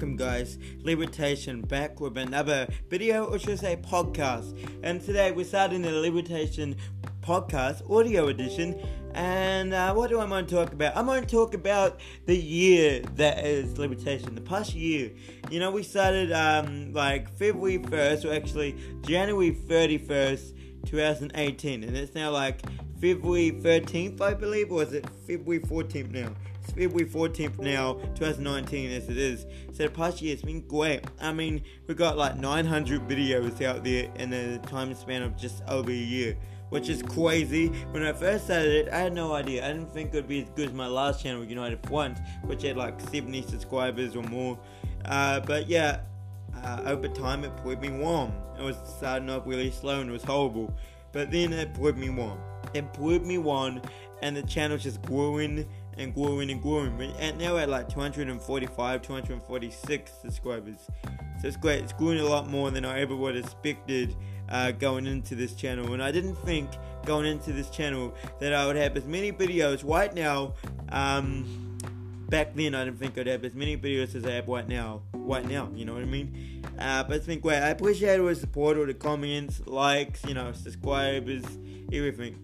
welcome, guys. Libertation back with another video, or should I say podcast. And today we're starting the Libertation podcast audio edition. And uh, what do I want to talk about? I'm going to talk about the year that is Libertation, the past year. You know, we started um, like February 1st, or actually January 31st, 2018, and it's now like February 13th, I believe, or is it February 14th now? February 14th now, 2019, as it is. So the past year, it's been great. I mean, we got like 900 videos out there in a time span of just over a year. Which is crazy. When I first started it, I had no idea. I didn't think it would be as good as my last channel, United Front, which had like 70 subscribers or more. Uh, but yeah, uh, over time it proved me wrong. It was starting off really slow and it was horrible. But then it proved me wrong. It proved me wrong, and the channel just growing and growing and growing. And now at like 245, 246 subscribers. So it's great. It's growing a lot more than I ever would have expected uh, going into this channel. And I didn't think going into this channel that I would have as many videos right now. Um, back then, I didn't think I'd have as many videos as I have right now. Right now, you know what I mean? Uh, but it's been great. I appreciate all the support, all the comments, likes, you know, subscribers, everything.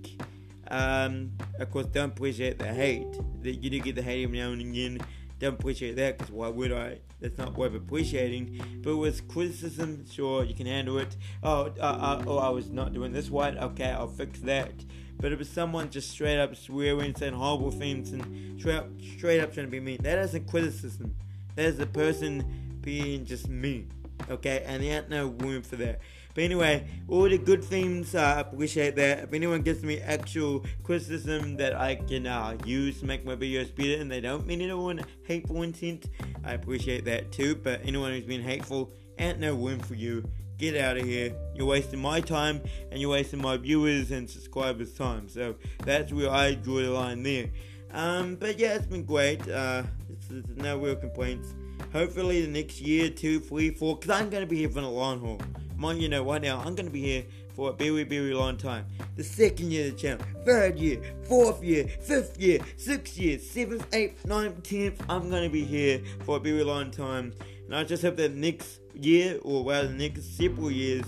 Um, of course, don't appreciate the hate. That you do get the hate every now and again. Don't appreciate that because why would I? That's not worth appreciating. But with criticism, sure, you can handle it. Oh, uh, uh, oh, I was not doing this right. Okay, I'll fix that. But if it's someone just straight up swearing, saying horrible things, and straight up, straight up trying to be mean, that isn't criticism. That is the person being just mean. Okay, and there ain't no room for that. But anyway, all the good things, uh, I appreciate that. If anyone gives me actual criticism that I can uh, use to make my videos better and they don't mean in hateful intent, I appreciate that too. But anyone who's been hateful, ain't no room for you. Get out of here. You're wasting my time and you're wasting my viewers and subscribers' time. So that's where I draw the line there. Um, but yeah, it's been great. Uh, it's no real complaints. Hopefully, the next year, two, three, four, because I'm going to be here for the long haul. Mind you know, right now, I'm going to be here for a very, very long time. The second year of the channel, third year, fourth year, fifth year, sixth year, seventh, eighth, ninth, tenth. I'm going to be here for a very long time. And I just hope that next year, or rather, the next several years,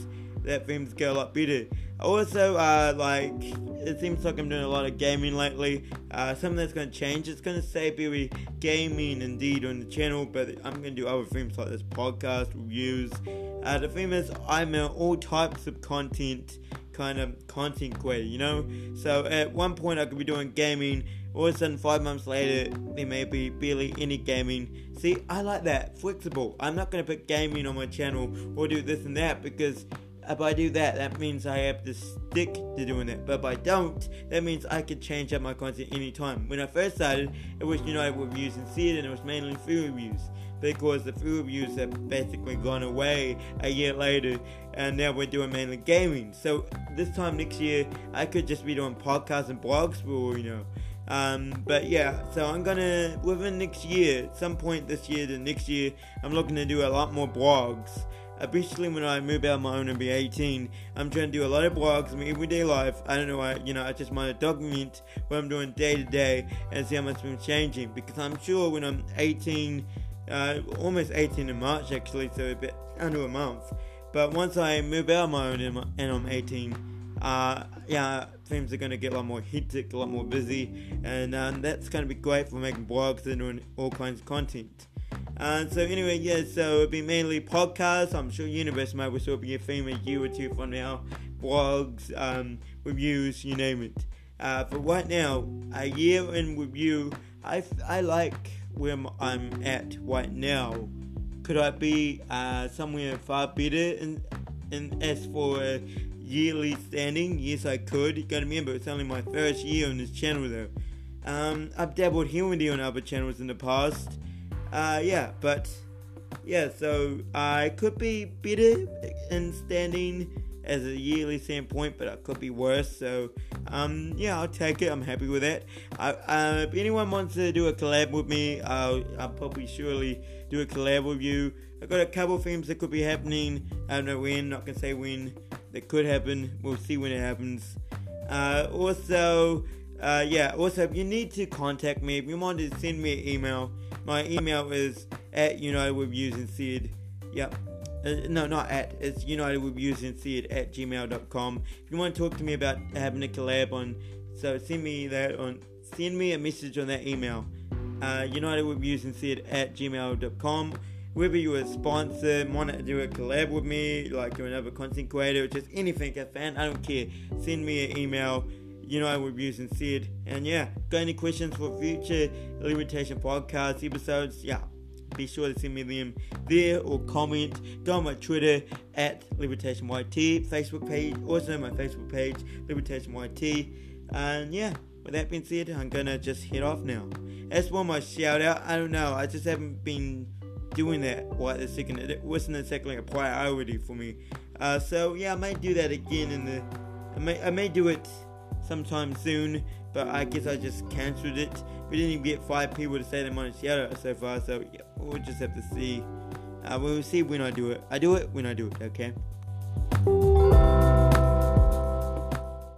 that get a lot better. Also, uh, like, it seems like I'm doing a lot of gaming lately. Uh, something that's going to change. It's going to stay very gaming indeed on the channel, but I'm going to do other things like this podcast, reviews. Uh, the thing is, I'm uh, all types of content kind of content creator, you know? So at one point I could be doing gaming, all of a sudden five months later there may be barely any gaming. See, I like that, flexible. I'm not gonna put gaming on my channel or do this and that because if I do that, that means I have to stick to doing it. But if I don't, that means I could change up my content anytime. When I first started, it was United Reviews and See It, and it was mainly food reviews. Because the food reviews have basically gone away a year later, and now we're doing mainly gaming. So this time next year, I could just be doing podcasts and blogs for, you know. Um, but yeah, so I'm gonna within next year, some point this year to next year, I'm looking to do a lot more blogs eventually when I move out on my own and be 18, I'm trying to do a lot of blogs, my everyday life. I don't know, I, you know, I just want to document what I'm doing day to day and see how much I'm changing because I'm sure when I'm 18, uh, almost 18 in March actually, so a bit under a month. But once I move out on my own and I'm 18, uh, yeah, things are going to get a lot more hectic, a lot more busy, and um, that's going to be great for making blogs and doing all kinds of content. Uh, so anyway, yeah, so it'll be mainly podcasts. I'm sure Universe might will still be a theme a year or two from now. Blogs, um, reviews, you name it. Uh, but right now, a year in review, I, I like where I'm at right now. Could I be uh, somewhere far better? in in as for a yearly standing, yes, I could. You gotta remember, it's only my first year on this channel though. Um, I've dabbled here and there on other channels in the past. Uh, yeah, but yeah, so I could be better in standing as a yearly standpoint, but I could be worse. So, um, yeah, I'll take it. I'm happy with that. I, uh, if anyone wants to do a collab with me, I'll, I'll probably surely do a collab with you. I've got a couple things that could be happening. I don't know when. Not gonna say when. That could happen. We'll see when it happens. Uh, also, uh, yeah. Also, if you need to contact me, if you want to send me an email my email is at United Reviews and Sid. Yep. Uh, no, not at. It's United Reviews and Sid at gmail.com. If you want to talk to me about having a collab on, so send me that on. Send me a message on that email. Uh, United Reviews and Sid at gmail.com whether you're a sponsor, want to do a collab with me, like you're another content creator, just anything, a fan, I don't care. Send me an email, you know, I would and said. And yeah, got any questions for future Libertation podcast episodes? Yeah, be sure to send me them there or comment. Go on my Twitter at LiberationYT, Facebook page, also my Facebook page, LiberationYT. And yeah, with that being said, I'm gonna just head off now. As for my shout out, I don't know, I just haven't been doing that what the second it wasn't exactly a priority for me. Uh, so yeah, I might do that again in the I may I may do it sometime soon, but I guess I just cancelled it. We didn't even get five people to say they want to shout out so far, so we'll just have to see. Uh, we'll see when I do it. I do it when I do it, okay?